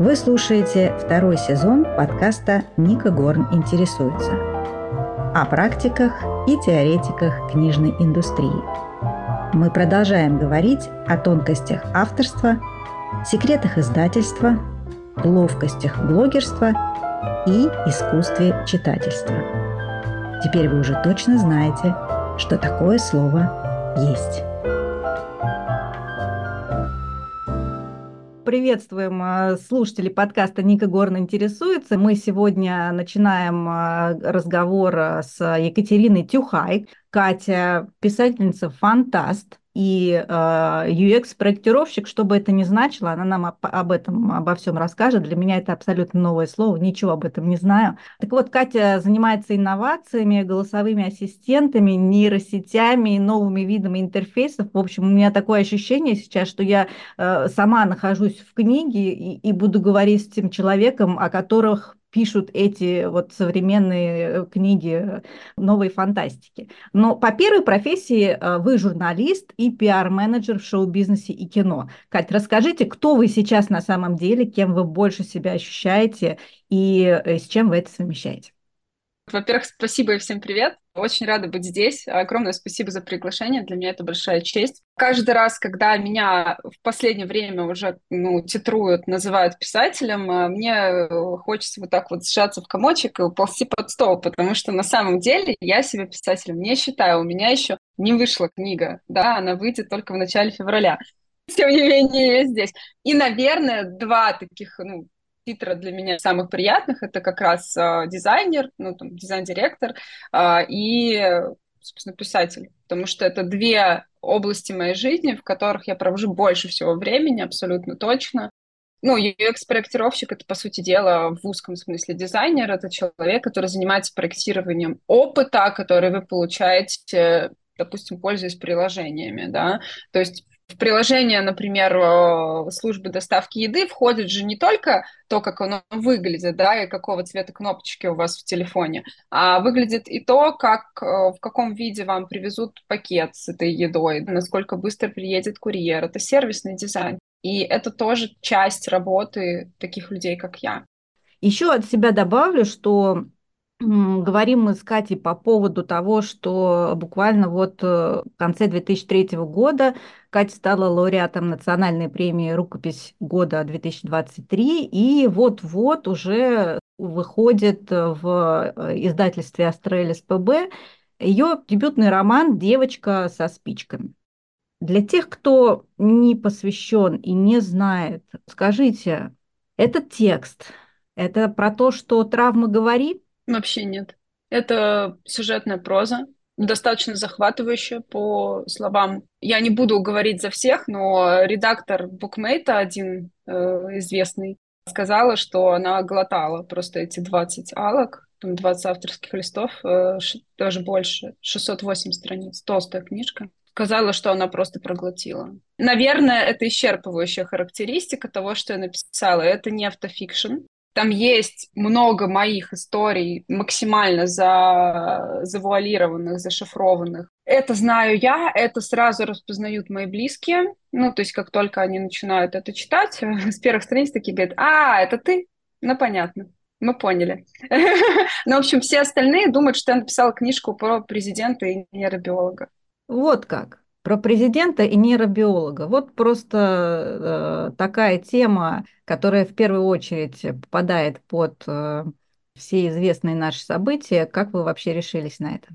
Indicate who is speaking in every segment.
Speaker 1: Вы слушаете второй сезон подкаста «Ника Горн интересуется» о практиках и теоретиках книжной индустрии. Мы продолжаем говорить о тонкостях авторства, секретах издательства, ловкостях блогерства и искусстве читательства. Теперь вы уже точно знаете, что такое слово «есть». Приветствуем э, слушателей подкаста «Ника Горн интересуется». Мы сегодня начинаем э, разговор э, с Екатериной Тюхай. Катя – писательница-фантаст, и UX-проектировщик, что бы это ни значило, она нам об этом, обо всем расскажет. Для меня это абсолютно новое слово, ничего об этом не знаю. Так вот, Катя занимается инновациями, голосовыми ассистентами, нейросетями, новыми видами интерфейсов. В общем, у меня такое ощущение сейчас, что я э, сама нахожусь в книге и, и буду говорить с тем человеком, о которых пишут эти вот современные э, книги новой фантастики. Но по первой профессии э, вы журналист и пиар-менеджер в шоу-бизнесе и кино. Кать, расскажите, кто вы сейчас на самом деле, кем вы больше себя ощущаете и э, с чем вы это совмещаете?
Speaker 2: Во-первых, спасибо и всем привет. Очень рада быть здесь. Огромное спасибо за приглашение. Для меня это большая честь. Каждый раз, когда меня в последнее время уже ну, титруют, называют писателем, э, мне э, хочется вот так вот сжаться в комочек и уползти под стол, потому что на самом деле я себя писателем не считаю. У меня еще не вышла книга, да, она выйдет только в начале февраля. Тем не менее, я здесь. И, наверное, два таких, ну, титра для меня самых приятных это как раз э, дизайнер, ну там дизайн-директор э, и, собственно, писатель, потому что это две области моей жизни, в которых я провожу больше всего времени, абсолютно точно. Ну, UX-проектировщик — это, по сути дела, в узком смысле дизайнер. Это человек, который занимается проектированием опыта, который вы получаете допустим, пользуясь приложениями, да, то есть в приложение, например, службы доставки еды входит же не только то, как оно выглядит, да, и какого цвета кнопочки у вас в телефоне, а выглядит и то, как, э, в каком виде вам привезут пакет с этой едой, насколько быстро приедет курьер. Это сервисный дизайн. И это тоже часть работы таких людей, как я.
Speaker 1: Еще от себя добавлю, что Говорим мы с Катей по поводу того, что буквально вот э, в конце 2003 года Катя стала лауреатом национальной премии «Рукопись года 2023», и вот-вот уже выходит в э, издательстве «Астрелис ПБ» ее дебютный роман «Девочка со спичками». Для тех, кто не посвящен и не знает, скажите, этот текст, это про то, что травма говорит,
Speaker 2: Вообще нет. Это сюжетная проза, достаточно захватывающая по словам. Я не буду говорить за всех, но редактор букмейта, один э, известный, сказала, что она глотала просто эти 20 алок, там 20 авторских листов, э, даже больше, 608 страниц, толстая книжка. Сказала, что она просто проглотила. Наверное, это исчерпывающая характеристика того, что я написала. Это не автофикшн, там есть много моих историй, максимально за... завуалированных, зашифрованных. Это знаю я, это сразу распознают мои близкие. Ну, то есть, как только они начинают это читать, с первых страниц такие говорят, а, это ты? Ну, понятно. Мы поняли. Ну, в общем, все остальные думают, что я написала книжку про президента и нейробиолога.
Speaker 1: Вот как про президента и нейробиолога. Вот просто э, такая тема, которая в первую очередь попадает под э, все известные наши события. Как вы вообще решились на это?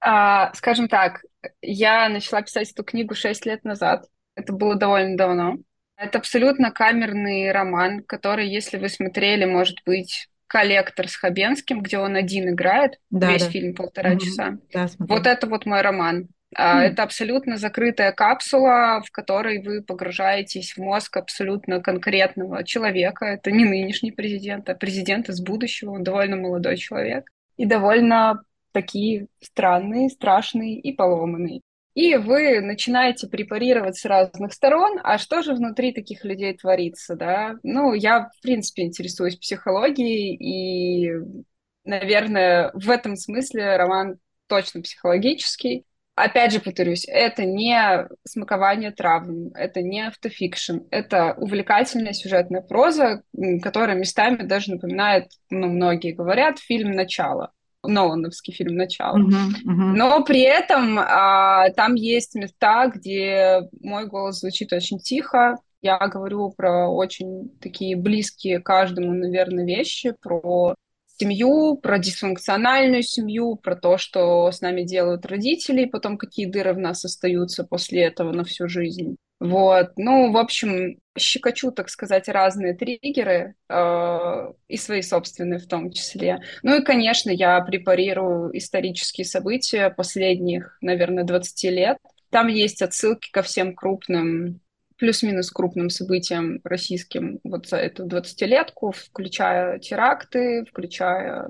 Speaker 2: А, скажем так, я начала писать эту книгу 6 лет назад. Это было довольно давно. Это абсолютно камерный роман, который, если вы смотрели, может быть, коллектор с Хабенским, где он один играет, да, весь да. фильм полтора угу. часа. Да, вот это вот мой роман. Mm. Это абсолютно закрытая капсула, в которой вы погружаетесь в мозг абсолютно конкретного человека. Это не нынешний президент, а президент из будущего. Он довольно молодой человек. И довольно такие странные, страшные и поломанные. И вы начинаете препарировать с разных сторон, а что же внутри таких людей творится, да? Ну, я, в принципе, интересуюсь психологией, и, наверное, в этом смысле роман точно психологический. Опять же повторюсь, это не смакование травм, это не автофикшн, это увлекательная сюжетная проза, которая местами даже напоминает, ну, многие говорят, фильм «Начало». Нолановский фильм «Начало». Uh-huh, uh-huh. Но при этом а, там есть места, где мой голос звучит очень тихо. Я говорю про очень такие близкие каждому, наверное, вещи, про семью, про дисфункциональную семью, про то, что с нами делают родители, и потом какие дыры в нас остаются после этого на всю жизнь. Вот, ну, в общем, щекочу, так сказать, разные триггеры, э, и свои собственные в том числе. Ну и, конечно, я препарирую исторические события последних, наверное, 20 лет. Там есть отсылки ко всем крупным плюс-минус крупным событиям российским вот за эту 20-летку, включая теракты, включая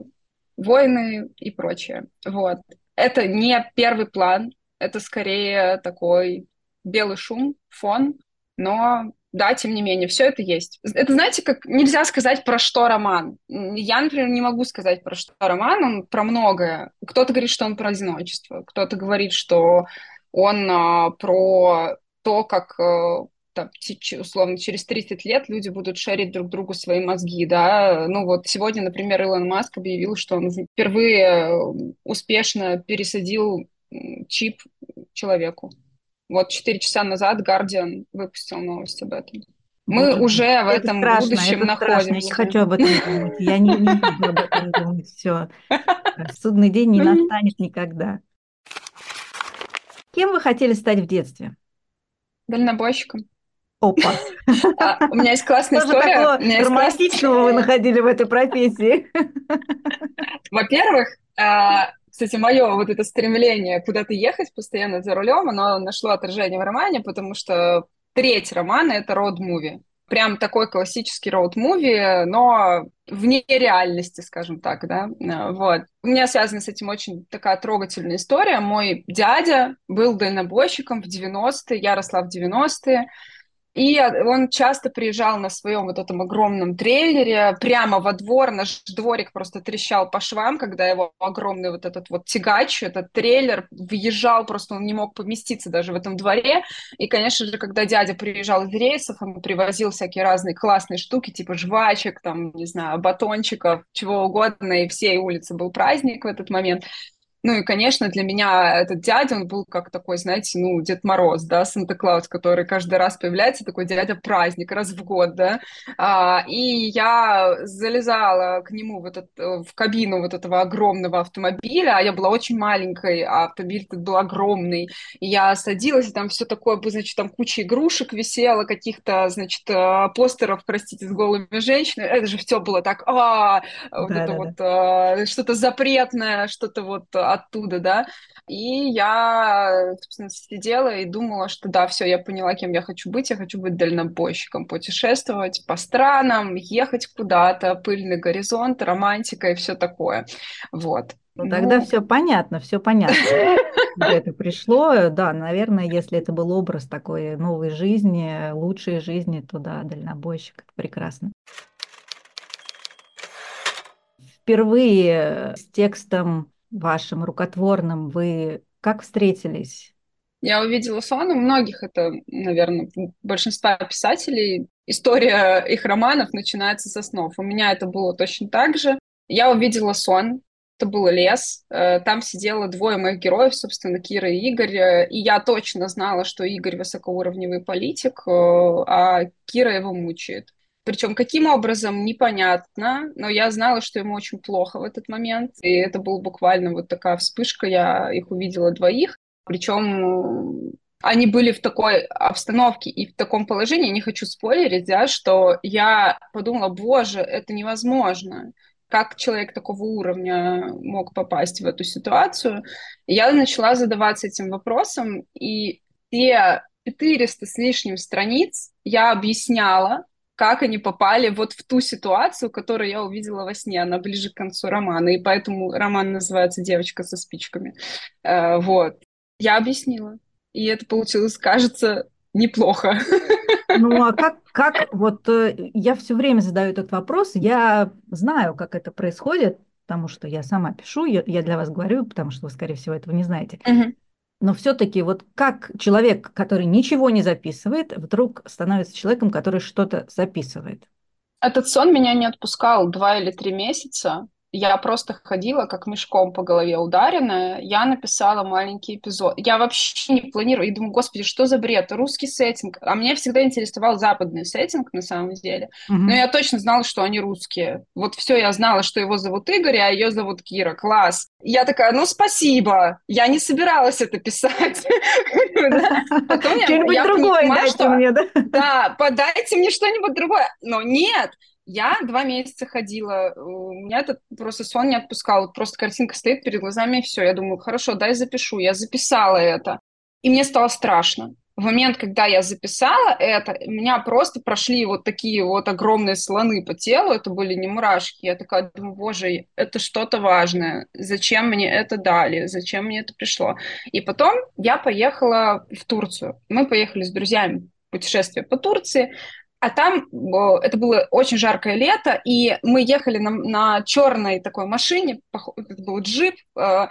Speaker 2: войны и прочее. Вот. Это не первый план, это скорее такой белый шум, фон, но да, тем не менее, все это есть. Это, знаете, как нельзя сказать, про что роман. Я, например, не могу сказать, про что роман, он про многое. Кто-то говорит, что он про одиночество, кто-то говорит, что он а, про то, как а, там, условно, через 30 лет люди будут шерить друг другу свои мозги, да. Ну вот сегодня, например, Илон Маск объявил, что он впервые успешно пересадил чип человеку. Вот 4 часа назад Guardian выпустил новость об этом. Мы это, уже в это этом страшно, будущем это находимся. Страшно. Я
Speaker 1: не хочу об этом думать. Я не, не буду об этом думать. Все. Судный день не настанет никогда. Кем вы хотели стать в детстве?
Speaker 2: Дальнобойщиком.
Speaker 1: Опа.
Speaker 2: А, у меня есть классная Что история.
Speaker 1: Такого романтичного вы находили в этой профессии?
Speaker 2: Во-первых, а, кстати, мое вот это стремление куда-то ехать постоянно за рулем, оно нашло отражение в романе, потому что треть романа — это роуд-муви. Прям такой классический роуд-муви, но вне реальности, скажем так, да, вот. У меня связана с этим очень такая трогательная история. Мой дядя был дальнобойщиком в 90-е, я росла в 90-е, и он часто приезжал на своем вот этом огромном трейлере прямо во двор. Наш дворик просто трещал по швам, когда его огромный вот этот вот тягач, этот трейлер въезжал, просто он не мог поместиться даже в этом дворе. И, конечно же, когда дядя приезжал из рейсов, он привозил всякие разные классные штуки, типа жвачек, там, не знаю, батончиков, чего угодно, и всей улице был праздник в этот момент. Ну и, конечно, для меня этот дядя, он был как такой, знаете, ну, Дед Мороз, да, Санта-Клаус, который каждый раз появляется, такой дядя-праздник раз в год, да. А, и я залезала к нему в, этот, в кабину вот этого огромного автомобиля, а я была очень маленькой, а автомобиль тут был огромный. И я садилась, и там все такое, значит, там куча игрушек висела, каких-то, значит, э, постеров, простите, с голыми женщинами. Это же все было так, а, вот да, это да, вот да. А, что-то запретное, что-то вот оттуда, да. И я, собственно, сидела и думала, что да, все, я поняла, кем я хочу быть. Я хочу быть дальнобойщиком, путешествовать по странам, ехать куда-то, пыльный горизонт, романтика и все такое. Вот.
Speaker 1: Ну, тогда ну... все понятно, все понятно. Это пришло, да, наверное, если это был образ такой новой жизни, лучшей жизни, то да, дальнобойщик, это прекрасно. Впервые с текстом вашим рукотворным вы как встретились?
Speaker 2: Я увидела сон, у многих это, наверное, большинства писателей, история их романов начинается со снов. У меня это было точно так же. Я увидела сон, это был лес, э, там сидело двое моих героев, собственно, Кира и Игорь, э, и я точно знала, что Игорь высокоуровневый политик, э, а Кира его мучает. Причем каким образом, непонятно, но я знала, что ему очень плохо в этот момент. И это была буквально вот такая вспышка, я их увидела двоих. Причем они были в такой обстановке и в таком положении, не хочу спойлерить, да, что я подумала, боже, это невозможно. Как человек такого уровня мог попасть в эту ситуацию? Я начала задаваться этим вопросом, и те 400 с лишним страниц я объясняла, как они попали вот в ту ситуацию, которую я увидела во сне. Она ближе к концу романа, и поэтому роман называется «Девочка со спичками». Э, вот. Я объяснила. И это получилось, кажется, неплохо.
Speaker 1: Ну а как, как вот э, я все время задаю этот вопрос, я знаю, как это происходит, потому что я сама пишу, я, я для вас говорю, потому что вы, скорее всего, этого не знаете.
Speaker 2: Угу.
Speaker 1: Но все-таки вот как человек, который ничего не записывает, вдруг становится человеком, который что-то записывает?
Speaker 2: Этот сон меня не отпускал два или три месяца я просто ходила как мешком по голове ударенная. Я написала маленький эпизод. Я вообще не планирую. И думаю, господи, что за бред? Русский сеттинг. А мне всегда интересовал западный сеттинг на самом деле. Mm-hmm. Но я точно знала, что они русские. Вот все, я знала, что его зовут Игорь, а ее зовут Кира. Класс. Я такая, ну спасибо. Я не собиралась это писать.
Speaker 1: Что-нибудь другое дайте мне, да?
Speaker 2: Да, подайте мне что-нибудь другое. Но нет, я два месяца ходила, у меня этот просто сон не отпускал, просто картинка стоит перед глазами, и все. Я думаю, хорошо, дай запишу. Я записала это, и мне стало страшно. В момент, когда я записала это, у меня просто прошли вот такие вот огромные слоны по телу, это были не мурашки. Я такая думаю, боже, это что-то важное. Зачем мне это дали? Зачем мне это пришло? И потом я поехала в Турцию. Мы поехали с друзьями путешествие по Турции. А там это было очень жаркое лето, и мы ехали на, на черной такой машине, это был джип. Э,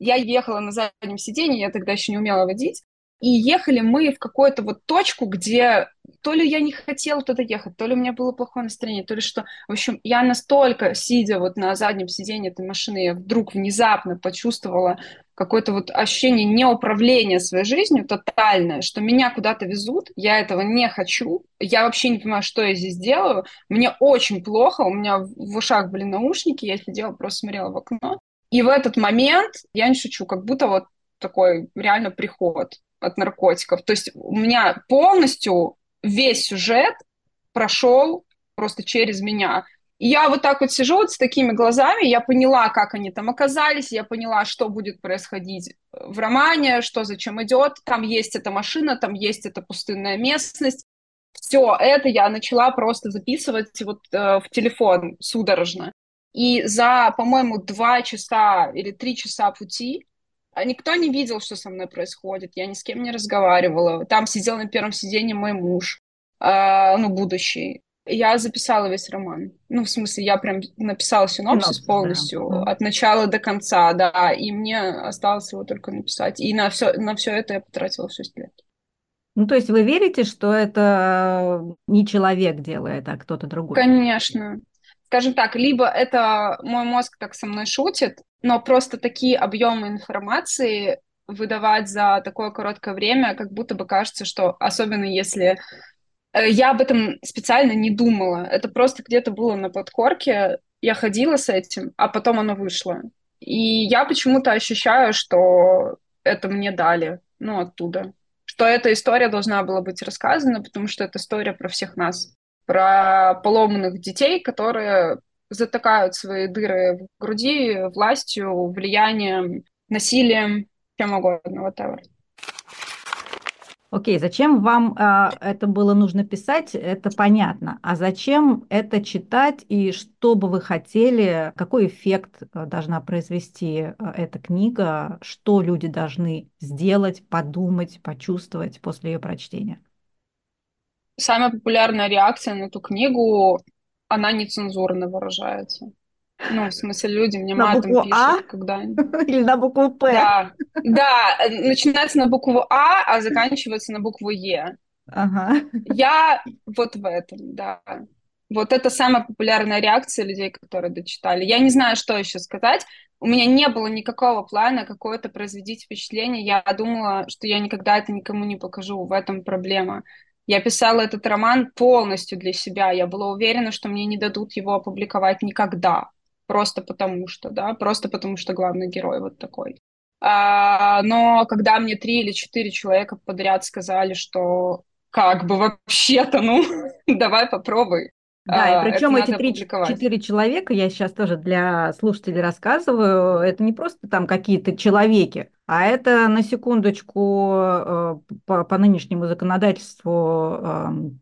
Speaker 2: я ехала на заднем сиденье, я тогда еще не умела водить. И ехали мы в какую-то вот точку, где то ли я не хотела туда ехать, то ли у меня было плохое настроение, то ли что. В общем, я настолько, сидя вот на заднем сиденье этой машины, я вдруг внезапно почувствовала какое-то вот ощущение неуправления своей жизнью тотальное, что меня куда-то везут, я этого не хочу, я вообще не понимаю, что я здесь делаю, мне очень плохо, у меня в ушах были наушники, я сидела, просто смотрела в окно. И в этот момент, я не шучу, как будто вот такой реально приход от наркотиков. То есть у меня полностью весь сюжет прошел просто через меня. Я вот так вот сижу вот с такими глазами, я поняла, как они там оказались, я поняла, что будет происходить в романе, что зачем идет. Там есть эта машина, там есть эта пустынная местность. Все это я начала просто записывать вот э, в телефон судорожно. И за, по-моему, два часа или три часа пути а никто не видел, что со мной происходит, я ни с кем не разговаривала. Там сидел на первом сиденье мой муж, э, ну, будущий. Я записала весь роман. Ну, в смысле, я прям написала синопсис полностью, да. от начала до конца, да, и мне осталось его только написать. И на все, на все это я потратила 6 лет.
Speaker 1: Ну, то есть вы верите, что это не человек делает, а кто-то другой?
Speaker 2: Конечно. Скажем так, либо это мой мозг так со мной шутит, но просто такие объемы информации выдавать за такое короткое время, как будто бы кажется, что особенно если э, я об этом специально не думала, это просто где-то было на подкорке, я ходила с этим, а потом оно вышло. И я почему-то ощущаю, что это мне дали, ну, оттуда. Что эта история должна была быть рассказана, потому что это история про всех нас. Про поломанных детей, которые затыкают свои дыры в груди властью, влиянием, насилием, чем угодно, whatever.
Speaker 1: Окей, зачем вам э, это было нужно писать, это понятно. А зачем это читать и что бы вы хотели, какой эффект а, должна произвести а, эта книга, что люди должны сделать, подумать, почувствовать после ее прочтения?
Speaker 2: Самая популярная реакция на эту книгу она нецензурно выражается. Ну, в смысле, люди мне на матом пишут, а? когда...
Speaker 1: Или на букву П?
Speaker 2: Да, да, начинается на букву А, а заканчивается на букву Е.
Speaker 1: Ага.
Speaker 2: Я вот в этом, да. Вот это самая популярная реакция людей, которые дочитали. Я не знаю, что еще сказать. У меня не было никакого плана какое-то производить впечатление. Я думала, что я никогда это никому не покажу. В этом проблема. Я писала этот роман полностью для себя. Я была уверена, что мне не дадут его опубликовать никогда. Просто потому что, да, просто потому что главный герой вот такой. А, но когда мне три или четыре человека подряд сказали, что как бы вообще-то, ну, давай попробуй.
Speaker 1: Да, и а, причем эти три-четыре человека, я сейчас тоже для слушателей рассказываю, это не просто там какие-то человеки, а это на секундочку э, по, по нынешнему законодательству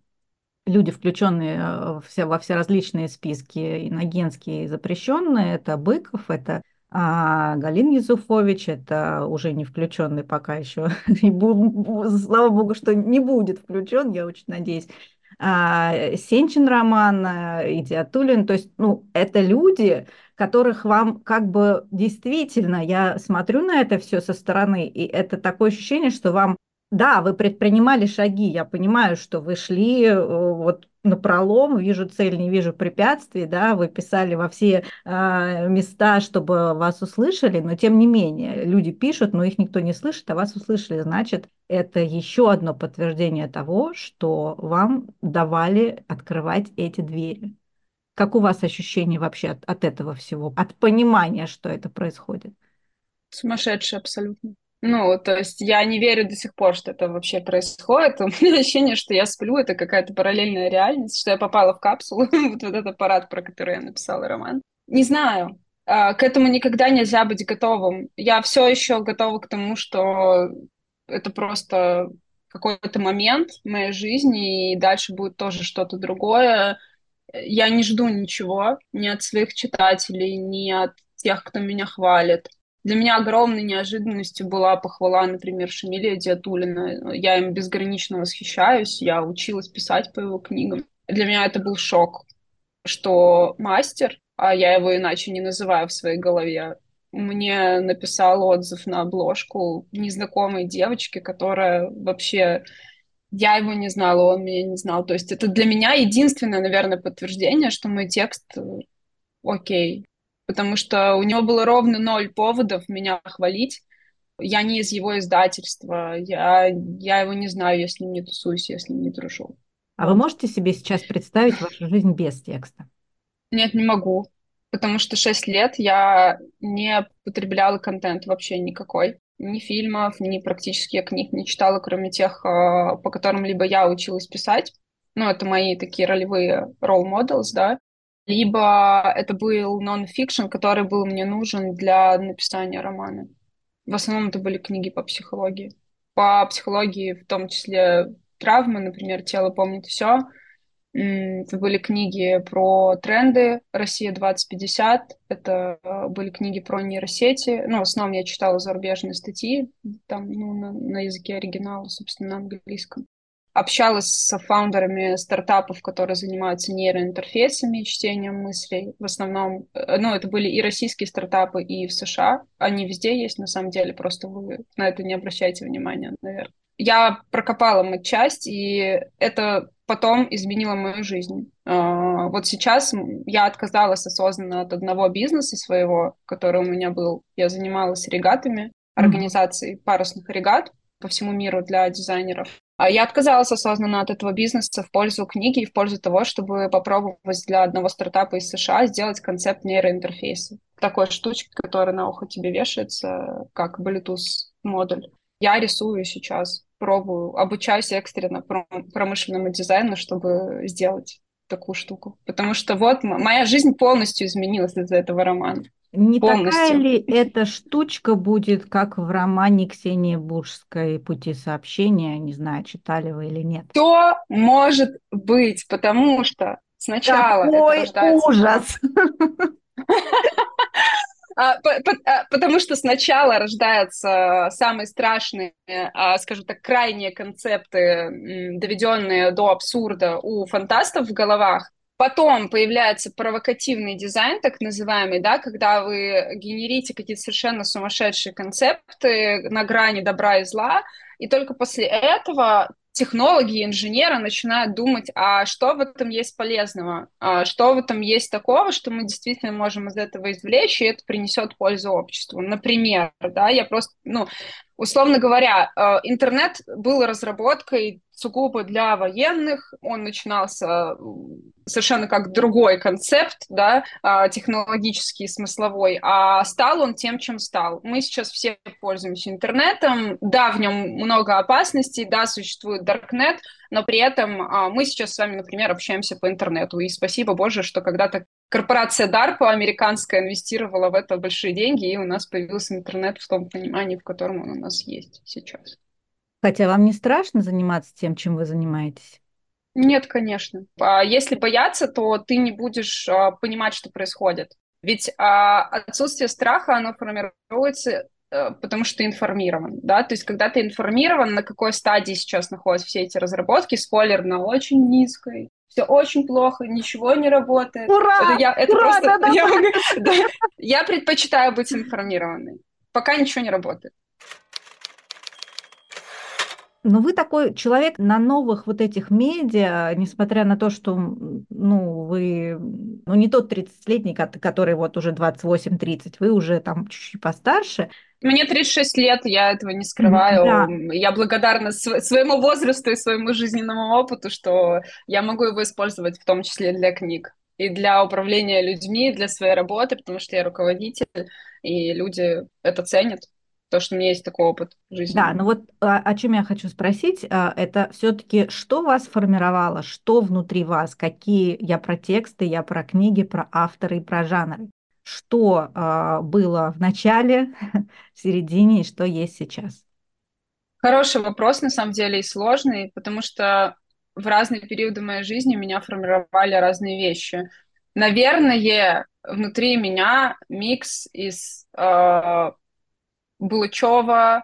Speaker 1: люди, включенные э, все, во все различные списки, иногенские и запрещенные, это Быков, это а Галин Язуфович, это уже не включенный пока еще, слава богу, что не будет включен, я очень надеюсь. а, Сенчин роман, Идиатулин, то есть, ну, это люди, которых вам как бы действительно, я смотрю на это все со стороны, и это такое ощущение, что вам да, вы предпринимали шаги, я понимаю, что вы шли э, вот на пролом, вижу цель, не вижу препятствий, да, вы писали во все э, места, чтобы вас услышали, но тем не менее, люди пишут, но их никто не слышит, а вас услышали, значит, это еще одно подтверждение того, что вам давали открывать эти двери. Как у вас ощущение вообще от, от этого всего, от понимания, что это происходит?
Speaker 2: Сумасшедший абсолютно. Ну, то есть я не верю до сих пор, что это вообще происходит. У меня ощущение, что я сплю, это какая-то параллельная реальность, что я попала в капсулу, вот, вот этот аппарат, про который я написала роман. Не знаю. А, к этому никогда нельзя быть готовым. Я все еще готова к тому, что это просто какой-то момент в моей жизни, и дальше будет тоже что-то другое. Я не жду ничего ни от своих читателей, ни от тех, кто меня хвалит. Для меня огромной неожиданностью была похвала, например, Шамиля Диатулина. Я им безгранично восхищаюсь, я училась писать по его книгам. Для меня это был шок, что мастер, а я его иначе не называю в своей голове, мне написал отзыв на обложку незнакомой девочки, которая вообще... Я его не знала, он меня не знал. То есть это для меня единственное, наверное, подтверждение, что мой текст э, окей потому что у него было ровно ноль поводов меня хвалить. Я не из его издательства, я, я его не знаю, я с ним не тусуюсь, я с ним не дружу.
Speaker 1: А вы можете себе сейчас представить вашу жизнь без текста?
Speaker 2: Нет, не могу, потому что шесть лет я не потребляла контент вообще никакой. Ни фильмов, ни практически книг не читала, кроме тех, а, по которым либо я училась писать, ну, это мои такие ролевые role models, да, либо это был нон-фикшн, который был мне нужен для написания романа. В основном это были книги по психологии. По психологии, в том числе травмы, например, «Тело помнит все». Это были книги про тренды «Россия 2050». Это э, были книги про нейросети. Ну, в основном я читала зарубежные статьи, там, ну, на, на языке оригинала, собственно, на английском общалась с фаундерами стартапов, которые занимаются нейроинтерфейсами, чтением мыслей. В основном, э, ну, это были и российские стартапы, и в США. Они везде есть, на самом деле, просто вы на это не обращайте внимания, наверное. Я прокопала часть, и это потом изменило мою жизнь. А, вот сейчас я отказалась осознанно от одного бизнеса своего, который у меня был. Я занималась регатами, организацией парусных регат по всему миру для дизайнеров. А я отказалась осознанно от этого бизнеса в пользу книги и в пользу того, чтобы попробовать для одного стартапа из США сделать концепт нейроинтерфейса. Такой штучки, которая на ухо тебе вешается, как Bluetooth модуль. Я рисую сейчас, пробую, обучаюсь экстренно промышленному дизайну, чтобы сделать такую штуку. Потому что вот моя жизнь полностью изменилась из-за этого романа.
Speaker 1: Не полностью. такая ли эта штучка будет, как в романе Ксении Бужской «Пути сообщения», не знаю, читали вы или нет?
Speaker 2: То может быть, потому что сначала
Speaker 1: Какой рождается... ужас!
Speaker 2: А, а, потому что сначала рождаются самые страшные, а, скажем так, крайние концепты, доведенные до абсурда у фантастов в головах, Потом появляется провокативный дизайн, так называемый, да, когда вы генерите какие-то совершенно сумасшедшие концепты на грани добра и зла, и только после этого технологи инженеры начинают думать, а что в этом есть полезного, а что в этом есть такого, что мы действительно можем из этого извлечь, и это принесет пользу обществу. Например, да, я просто, ну, условно говоря, э, интернет был разработкой сугубо для военных, он начинался совершенно как другой концепт, да, а, технологический, смысловой, а стал он тем, чем стал. Мы сейчас все пользуемся интернетом, да, в нем много опасностей, да, существует Darknet, но при этом а, мы сейчас с вами, например, общаемся по интернету, и спасибо Боже, что когда-то корпорация DARPA американская инвестировала в это большие деньги, и у нас появился интернет в том понимании, в котором он у нас есть сейчас.
Speaker 1: Хотя вам не страшно заниматься тем, чем вы занимаетесь?
Speaker 2: Нет, конечно. А если бояться, то ты не будешь а, понимать, что происходит. Ведь а, отсутствие страха, оно формируется э, потому что ты информирован, да, то есть когда ты информирован, на какой стадии сейчас находятся все эти разработки, спойлер на очень низкой, все очень плохо, ничего не работает.
Speaker 1: Ура!
Speaker 2: Это я, это
Speaker 1: Ура!
Speaker 2: просто,
Speaker 1: Да,
Speaker 2: я,
Speaker 1: да.
Speaker 2: да, я предпочитаю быть информированной, пока ничего не работает.
Speaker 1: Но вы такой человек на новых вот этих медиа, несмотря на то, что, ну, вы, ну, не тот 30-летний, который вот уже 28-30, вы уже там чуть-чуть постарше.
Speaker 2: Мне 36 лет, я этого не скрываю. Да. Я благодарна своему возрасту и своему жизненному опыту, что я могу его использовать в том числе для книг и для управления людьми, для своей работы, потому что я руководитель, и люди это ценят то, что у меня есть такой опыт жизни.
Speaker 1: Да, ну вот о, о чем я хочу спросить, а, это все-таки что вас формировало, что внутри вас, какие я про тексты, я про книги, про авторы и про жанры. Что э, было в начале, в середине и что есть сейчас?
Speaker 2: Хороший вопрос, на самом деле, и сложный, потому что в разные периоды моей жизни меня формировали разные вещи. Наверное, внутри меня микс из э, Булычева,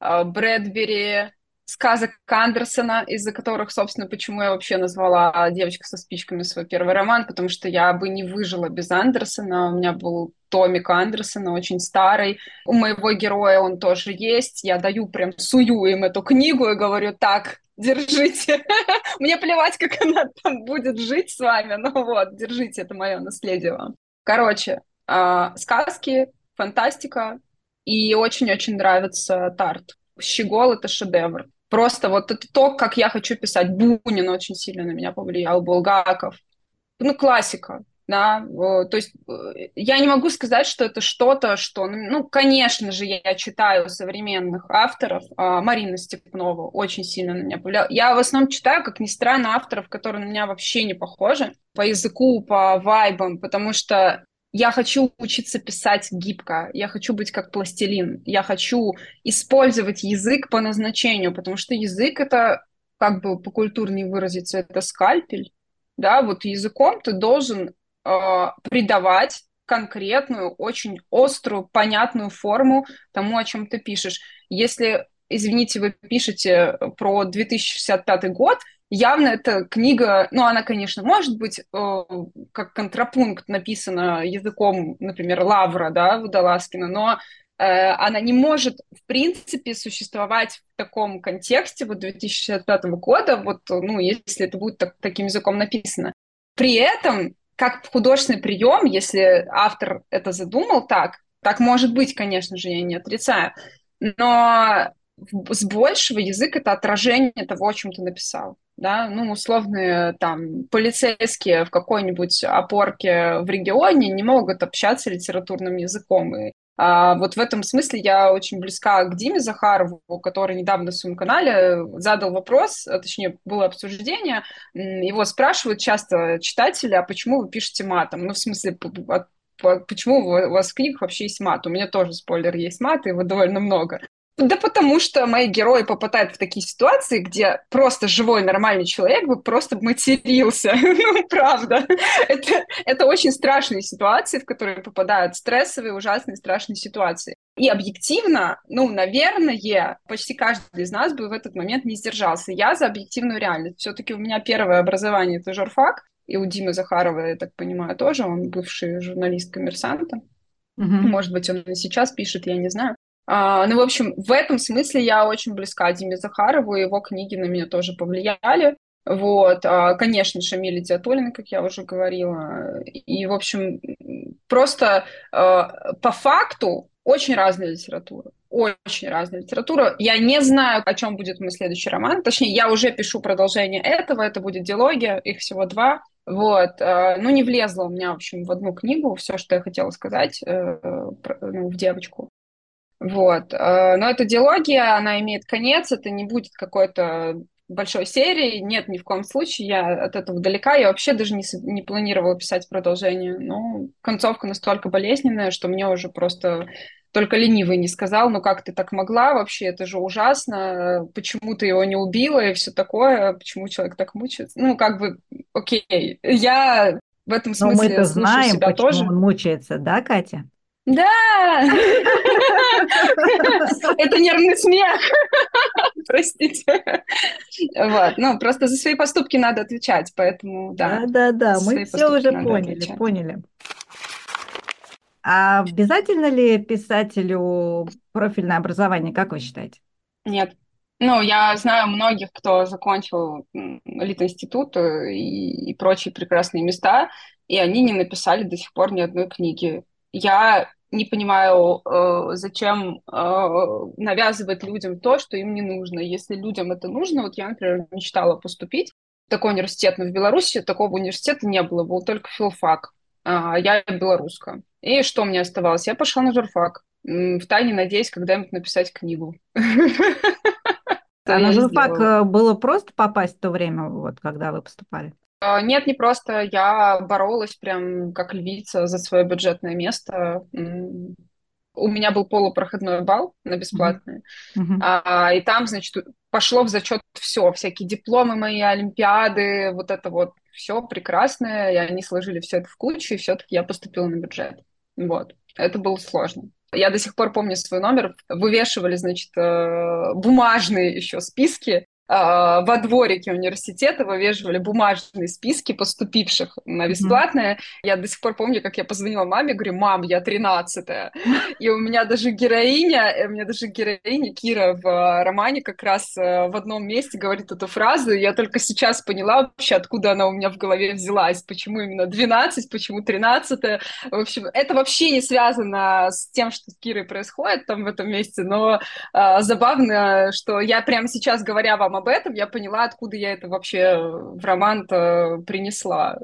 Speaker 2: а, Брэдбери, сказок Андерсона, из-за которых, собственно, почему я вообще назвала «Девочка со спичками» свой первый роман, потому что я бы не выжила без Андерсона. У меня был томик Андерсона, очень старый. У моего героя он тоже есть. Я даю прям, сую им эту книгу и говорю, так, держите. Мне плевать, как она там будет жить с вами, но вот, держите, это мое наследие вам. Короче, а, сказки, фантастика, и очень-очень нравится Тарт. Щегол — это шедевр. Просто вот это то, как я хочу писать. Бунин очень сильно на меня повлиял, Булгаков. Ну, классика, да. То есть э, я не могу сказать, что это что-то, что... Ну, конечно же, я читаю современных авторов. А, Марина Степнова очень сильно на меня повлияла. Я в основном читаю, как ни странно, авторов, которые на меня вообще не похожи по языку, по вайбам, потому что я хочу учиться писать гибко, я хочу быть как пластилин, я хочу использовать язык по назначению, потому что язык это, как бы по культурнее выразиться, это скальпель, да, вот языком ты должен э, придавать конкретную, очень острую, понятную форму тому, о чем ты пишешь. Если, извините, вы пишете про 2065 год, явно эта книга, ну, она, конечно, может быть э, как контрапункт написана языком, например, Лавра, да, Водолазкина, но э, она не может, в принципе, существовать в таком контексте вот 2065 года, вот, ну, если это будет так, таким языком написано. При этом, как художественный прием, если автор это задумал так, так может быть, конечно же, я не отрицаю, но с большего язык — это отражение того, о чем ты написал да, ну, условные там полицейские в какой-нибудь опорке в регионе не могут общаться литературным языком. И а, вот в этом смысле я очень близка к Диме Захарову, который недавно в своем канале задал вопрос, а, точнее, было обсуждение, его спрашивают часто читатели, а почему вы пишете матом? Ну, в смысле, почему у вас в книгах вообще есть мат? У меня тоже, спойлер, есть мат, его довольно много. Да потому что мои герои попадают в такие ситуации, где просто живой нормальный человек бы просто матерился. ну, правда. это, это очень страшные ситуации, в которые попадают стрессовые, ужасные, страшные ситуации. И объективно, ну, наверное, почти каждый из нас бы в этот момент не сдержался. Я за объективную реальность. Все-таки у меня первое образование — это журфак, и у Димы Захарова, я так понимаю, тоже, он бывший журналист коммерсанта. Угу. Может быть, он и сейчас пишет, я не знаю. А, ну, в общем, в этом смысле я очень близка Диме Захарову, его книги на меня тоже повлияли. Вот, а, конечно, Шамиль Диатулина, как я уже говорила. И, в общем, просто а, по факту очень разная литература. Очень разная литература. Я не знаю, о чем будет мой следующий роман. Точнее, я уже пишу продолжение этого. Это будет диалогия, их всего два. Вот, ну не влезло у меня, в общем, в одну книгу все, что я хотела сказать э, ну, в девочку. Вот. Э, но эта диалогия, она имеет конец, это не будет какой-то большой серии, нет, ни в коем случае, я от этого далека, я вообще даже не, не планировала писать продолжение, но концовка настолько болезненная, что мне уже просто только ленивый не сказал, ну как ты так могла вообще, это же ужасно, почему ты его не убила и все такое, почему человек так мучается. Ну как бы, окей, я в этом смысле
Speaker 1: Но мы-то знаем,
Speaker 2: себя
Speaker 1: почему
Speaker 2: тоже.
Speaker 1: он мучается, да, Катя?
Speaker 2: Да! Это нервный смех. Простите. Вот. Ну, просто за свои поступки надо отвечать, поэтому да.
Speaker 1: Да, да, да. Мы все уже поняли, поняли. А обязательно ли писателю профильное образование, как вы считаете?
Speaker 2: Нет. Ну, я знаю многих, кто закончил элит-институт э, и, и прочие прекрасные места, и они не написали до сих пор ни одной книги. Я не понимаю, э, зачем э, навязывать людям то, что им не нужно. Если людям это нужно, вот я, например, мечтала поступить в такой университет, но в Беларуси такого университета не было, был только филфак, а я белорусская. И что мне оставалось? Я пошла на журфак, в тайне надеясь когда-нибудь написать книгу.
Speaker 1: А на журфак э, было просто попасть в то время, вот, когда вы поступали?
Speaker 2: А, нет, не просто. Я боролась прям как львица за свое бюджетное место. У меня был полупроходной балл на бесплатное. Mm-hmm. А, и там, значит, пошло в зачет все, всякие дипломы мои, олимпиады, вот это вот все прекрасное. И они сложили все это в кучу, и все-таки я поступила на бюджет. Вот. Это было сложно. Я до сих пор помню свой номер. Вывешивали, значит, э, бумажные еще списки во дворике университета вывешивали бумажные списки поступивших на бесплатное. Mm-hmm. Я до сих пор помню, как я позвонила маме, говорю, мам, я тринадцатая. И у меня даже героиня, э, у меня даже героиня Кира в э, романе как раз э, в одном месте говорит эту фразу. Я только сейчас поняла вообще, откуда она у меня в голове взялась, почему именно 12, почему 13. В общем, это вообще не связано с тем, что с Кирой происходит там в этом месте, но а, забавно, что я прямо сейчас, говоря вам об этом я поняла, откуда я это вообще в роман принесла.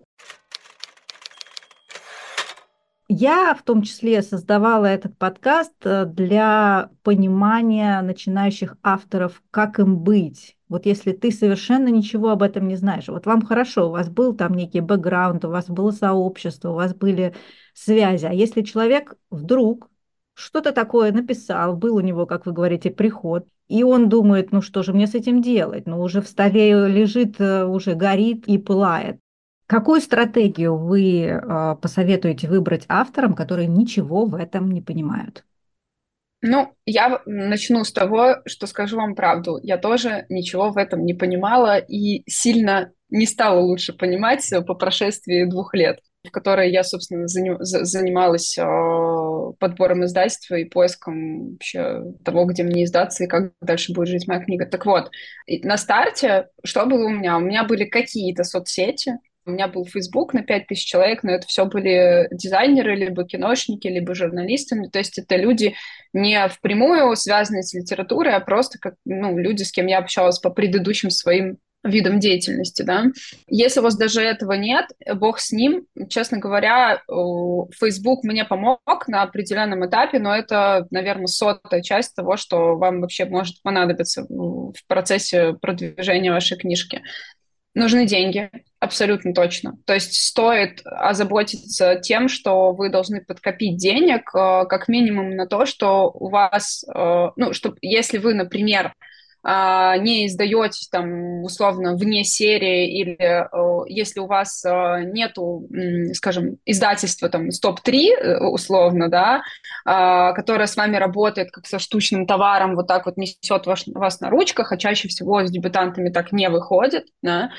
Speaker 1: Я в том числе создавала этот подкаст э, для понимания начинающих авторов, как им быть. Вот если ты совершенно ничего об этом не знаешь, вот вам хорошо, у вас был там некий бэкграунд, у вас было сообщество, у вас были связи, а если человек вдруг что-то такое написал, был у него, как вы говорите, приход, и он думает, ну что же мне с этим делать? Ну уже в столе лежит, э, уже горит и пылает. Какую стратегию вы э, посоветуете выбрать авторам, которые ничего в этом не понимают?
Speaker 2: Ну, я начну с того, что скажу вам правду. Я тоже ничего в этом не понимала и сильно не стала лучше понимать по прошествии двух лет в которой я, собственно, занималась а, подбором издательства и поиском вообще того, где мне издаться и как дальше будет жить моя книга. Так вот, на старте что было у меня? У меня были какие-то соцсети, у меня был Facebook на 5000 человек, но это все были дизайнеры, либо киношники, либо журналисты. То есть это люди не впрямую связанные с литературой, а просто как ну, люди, с кем я общалась по предыдущим своим видом деятельности, да. Если у вас даже этого нет, бог с ним. Честно говоря, Facebook мне помог на определенном этапе, но это, наверное, сотая часть того, что вам вообще может понадобиться в процессе продвижения вашей книжки. Нужны деньги, абсолютно точно. То есть стоит озаботиться тем, что вы должны подкопить денег, э, как минимум на то, что у вас, э, ну, что если вы, например, не издаетесь там условно вне серии или если у вас а, нету, скажем, издательства там стоп-3 э, условно, да, а, которое с вами работает как со штучным товаром, вот так вот несет ваш, вас на ручках, а чаще всего с дебютантами так не выходит, да,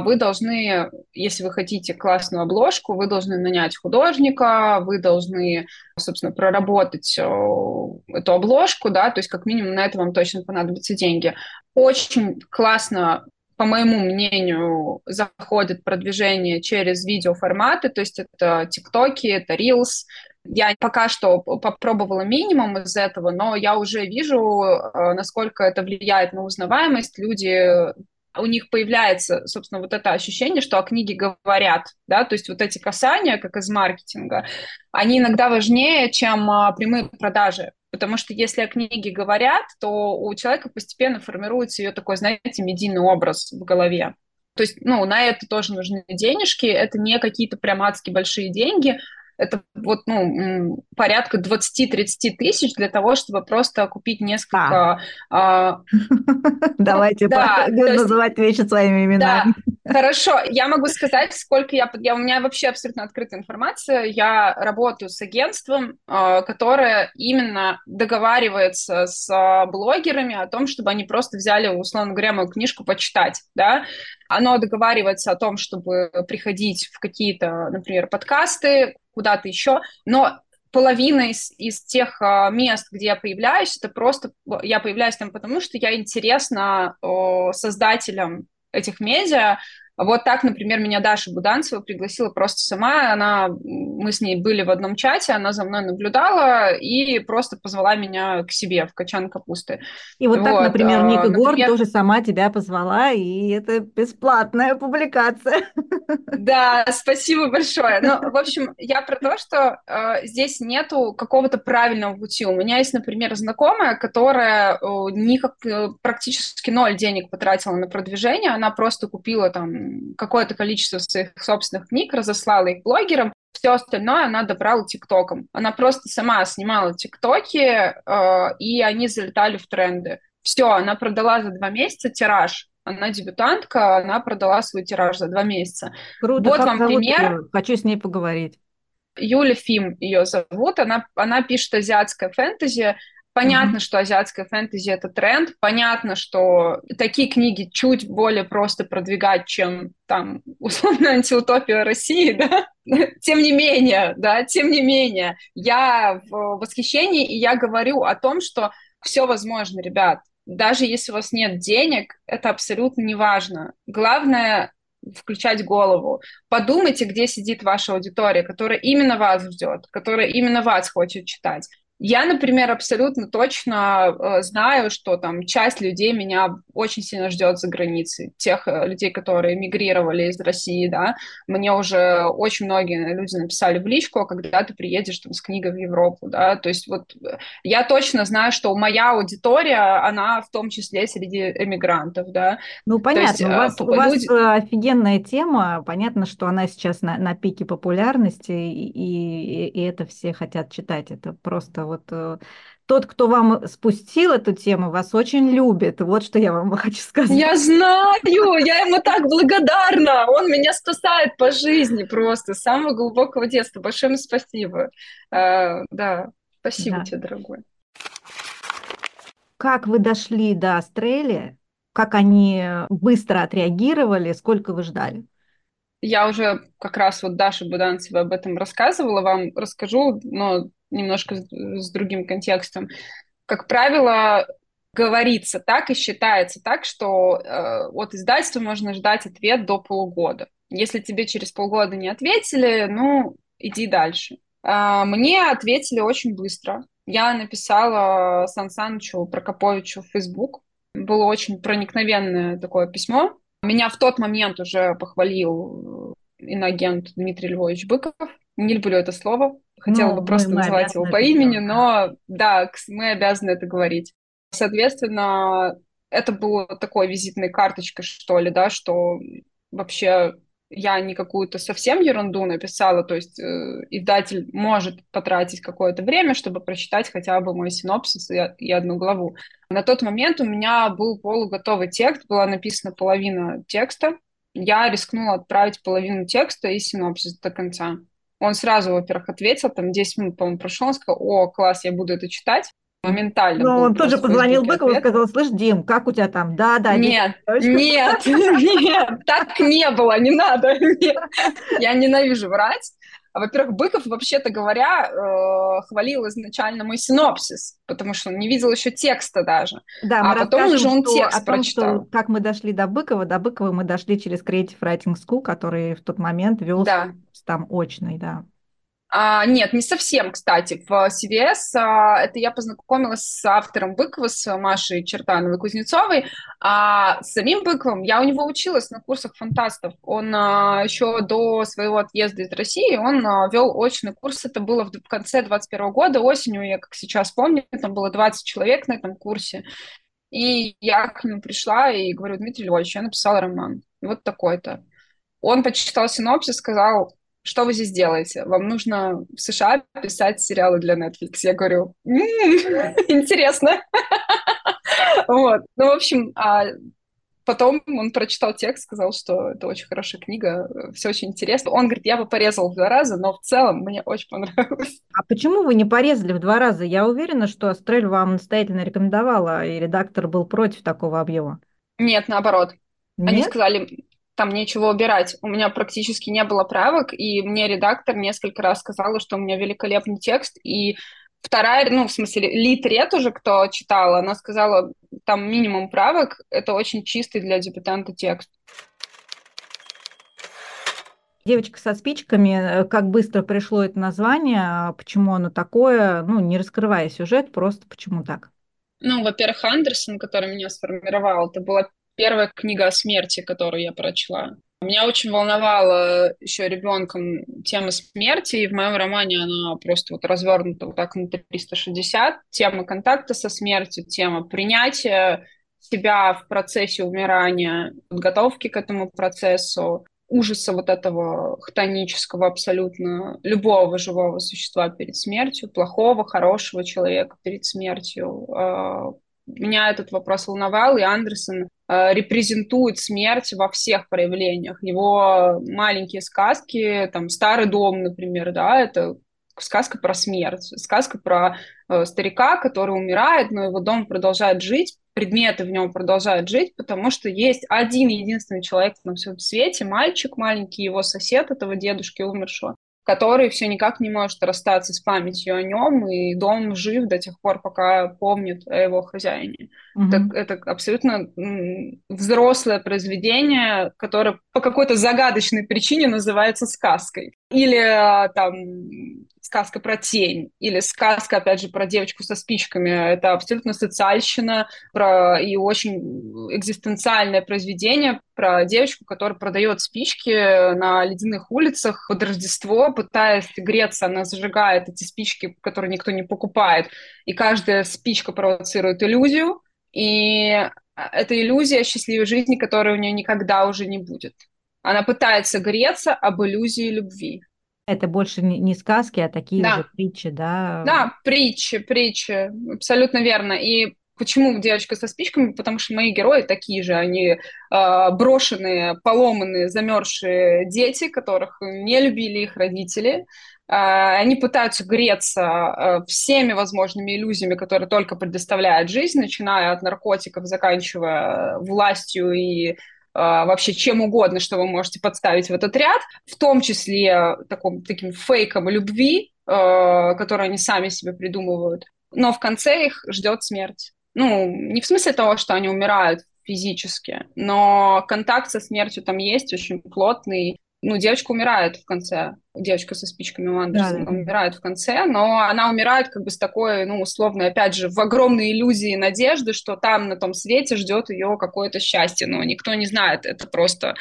Speaker 2: вы должны, если вы хотите классную обложку, вы должны нанять художника, вы должны, собственно, проработать эту обложку, да, то есть как минимум на это вам точно понадобятся деньги деньги. Очень классно по моему мнению, заходит продвижение через видеоформаты, то есть это ТикТоки, это Reels. Я пока что попробовала минимум из этого, но я уже вижу, э, насколько это влияет на узнаваемость. Люди у них появляется, собственно, вот это ощущение, что о книге говорят, да, то есть вот эти касания, как из маркетинга, они иногда важнее, чем а, прямые продажи, Потому что если о книге говорят, то у человека постепенно формируется ее такой, знаете, медийный образ в голове. То есть, ну, на это тоже нужны денежки. Это не какие-то прям адски большие деньги. Это вот, ну, порядка 20-30 тысяч для того, чтобы просто купить несколько... А.
Speaker 1: Давайте называть вещи своими именами.
Speaker 2: Хорошо, я могу сказать, сколько я, я... У меня вообще абсолютно открытая информация. Я работаю с агентством, а, которое именно договаривается с а, блогерами о том, чтобы они просто взяли, условно говоря, мою книжку почитать, да. Оно договаривается о том, чтобы приходить в какие-то, например, подкасты, куда-то еще, но половина из, из тех uh, мест, где я появляюсь, это просто я появляюсь там потому, что я интересна uh, создателям этих медиа, вот так, например, меня Даша Буданцева пригласила просто сама. Она, мы с ней были в одном чате, она за мной наблюдала и просто позвала меня к себе в качан капусты.
Speaker 1: И вот, вот так, например, а, Ника Гор например... тоже сама тебя позвала, и это бесплатная публикация.
Speaker 2: Да, спасибо большое. Ну, в общем, я про то, что э, здесь нету какого-то правильного пути. У меня есть, например, знакомая, которая э, никак, э, практически ноль денег потратила на продвижение, она просто купила там какое-то количество своих собственных книг, разослала их блогерам, все остальное она добрала ТикТоком. Она просто сама снимала ТикТоки, э, и они залетали в тренды. Все, она продала за два месяца тираж. Она дебютантка, она продала свой тираж за два месяца.
Speaker 1: Круто, вот вам пример. Ее? Хочу с ней поговорить.
Speaker 2: Юля Фим ее зовут. Она, она пишет азиатское фэнтези. Понятно, mm-hmm. что азиатская фэнтези это тренд. Понятно, что такие книги чуть более просто продвигать, чем там условно антиутопия России, да. Тем не менее, да, тем не менее, я в восхищении и я говорю о том, что все возможно, ребят. Даже если у вас нет денег, это абсолютно не важно. Главное включать голову. Подумайте, где сидит ваша аудитория, которая именно вас ждет, которая именно вас хочет читать. Я, например, абсолютно точно э, знаю, что там часть людей меня очень сильно ждет за границей. Тех э, людей, которые эмигрировали из России, да. Мне уже очень многие люди написали в личку, когда ты приедешь там с книгой в Европу, да. То есть вот э, я точно знаю, что моя аудитория, она в том числе среди эмигрантов, да.
Speaker 1: Ну, понятно. есть, у вас, у вас люди... офигенная тема. Понятно, что она сейчас на, на пике популярности, и, и, и это все хотят читать. Это просто вот э, тот, кто вам спустил эту тему, вас очень любит. Вот что я вам хочу сказать.
Speaker 2: Я знаю, я ему так благодарна. Он меня спасает по жизни просто, с самого глубокого детства. Большое ему спасибо. А, да, спасибо да. тебе, дорогой.
Speaker 1: Как вы дошли до Австралии? Как они быстро отреагировали? Сколько вы ждали?
Speaker 2: Я уже как раз вот Даша Буданцева об этом рассказывала, вам расскажу, но немножко с другим контекстом. Как правило, говорится так и считается так, что э, от издательства можно ждать ответ до полугода. Если тебе через полгода не ответили, ну, иди дальше. Э, мне ответили очень быстро. Я написала Сан Санычу Прокоповичу в Facebook. Было очень проникновенное такое письмо. Меня в тот момент уже похвалил иноагент Дмитрий Львович Быков. Не люблю это слово, Хотела ну, бы просто мы, называть его по имени, делать. но да, мы обязаны это говорить. Соответственно, это было такой визитной карточкой, что ли, да, что вообще я не какую-то совсем ерунду написала, то есть э, издатель может потратить какое-то время, чтобы прочитать хотя бы мой синопсис и, и одну главу. На тот момент у меня был полуготовый текст, была написана половина текста. Я рискнула отправить половину текста и синопсис до конца. Он сразу, во-первых, ответил, там 10 минут, по-моему, прошло, он сказал, о, класс, я буду это читать. Моментально.
Speaker 1: Ну, он тоже позвонил Быкову и сказал, слышь, Дим, как у тебя там? Да, да.
Speaker 2: Нет, нет, нет, так не было, не надо. Я ненавижу врать. А, во-первых, Быков, вообще-то говоря, э, хвалил изначально мой синопсис, потому что он не видел еще текста даже.
Speaker 1: Да, а потом уже он что, текст о том, прочитал. Что, как мы дошли до Быкова, до Быкова мы дошли через Creative Writing School, который в тот момент вел да. там очный, да.
Speaker 2: А, нет, не совсем, кстати. В CVS а, это я познакомилась с автором Быкова, с Машей Чертановой-Кузнецовой. А с самим Быковым я у него училась на курсах фантастов. Он а, еще до своего отъезда из России, он а, вел очный курс. Это было в конце 21 года, осенью, я как сейчас помню, там было 20 человек на этом курсе. И я к нему пришла и говорю, Дмитрий Львович, я написала роман. Вот такой-то. Он почитал синопсис, сказал, что вы здесь делаете? Вам нужно в США писать сериалы для Netflix. Я говорю, интересно. Вот. Ну, в общем, а потом он прочитал текст, сказал, что это очень хорошая книга, все очень интересно. Он говорит, я бы порезал в два раза, но в целом мне очень понравилось.
Speaker 1: А почему вы не порезали в два раза? Я уверена, что Астрель вам настоятельно рекомендовала, и редактор был против такого объема.
Speaker 2: Нет, наоборот. Нет? Они сказали, там нечего убирать. У меня практически не было правок, и мне редактор несколько раз сказала, что у меня великолепный текст, и вторая, ну, в смысле, лид-ред уже, кто читал, она сказала, там минимум правок, это очень чистый для дебютанта текст.
Speaker 1: Девочка со спичками, э, как быстро пришло это название, а почему оно такое, ну, не раскрывая сюжет, просто почему так?
Speaker 2: Ну, во-первых, Андерсон, который меня сформировал, это была первая книга о смерти, которую я прочла. Меня очень волновала еще ребенком тема смерти, и в моем романе она просто вот развернута вот так на 360. Тема контакта со смертью, тема принятия себя в процессе умирания, подготовки к этому процессу, ужаса вот этого хтонического абсолютно любого живого существа перед смертью, плохого, хорошего человека перед смертью, а, меня этот вопрос волновал, и Андерсон репрезентует смерть во всех проявлениях. Его маленькие сказки, там «Старый дом», например, да, это сказка про смерть, сказка про э, старика, который умирает, но его дом продолжает жить, предметы в нем продолжают жить, потому что есть один единственный человек на всем свете, мальчик маленький, его сосед этого дедушки умершего, который все никак не может расстаться с памятью о нем, и дом жив до тех пор, пока помнит о его хозяине. Mm-hmm. Это, это абсолютно взрослое произведение, которое по какой-то загадочной причине называется сказкой. Или а, там сказка про тень, или сказка, опять же, про девочку со спичками. Это абсолютно социальщина про и очень экзистенциальное произведение про девочку, которая продает спички на ледяных улицах под Рождество, пытаясь греться, она зажигает эти спички, которые никто не покупает, и каждая спичка провоцирует иллюзию, и это иллюзия счастливой жизни, которой у нее никогда уже не будет. Она пытается греться об иллюзии любви.
Speaker 1: Это больше не сказки, а такие да. же притчи, да?
Speaker 2: Да, притчи, притчи, абсолютно верно. И Почему девочка со спичками? Потому что мои герои такие же, они э, брошенные, поломанные, замерзшие дети, которых не любили их родители. Э, они пытаются греться э, всеми возможными иллюзиями, которые только предоставляет жизнь, начиная от наркотиков, заканчивая властью и вообще чем угодно, что вы можете подставить в этот ряд, в том числе таком, таким фейком любви, а, который они сами себе придумывают. Но в конце их ждет смерть. Ну, не в смысле того, что они умирают физически, но контакт со смертью там есть очень плотный, ну, девочка умирает в конце, девочка со спичками у Андерсона да, да. умирает в конце, но она умирает как бы с такой, ну, условно, опять же, в огромной иллюзии надежды, что там на том свете ждет ее какое-то счастье, но никто не знает, это просто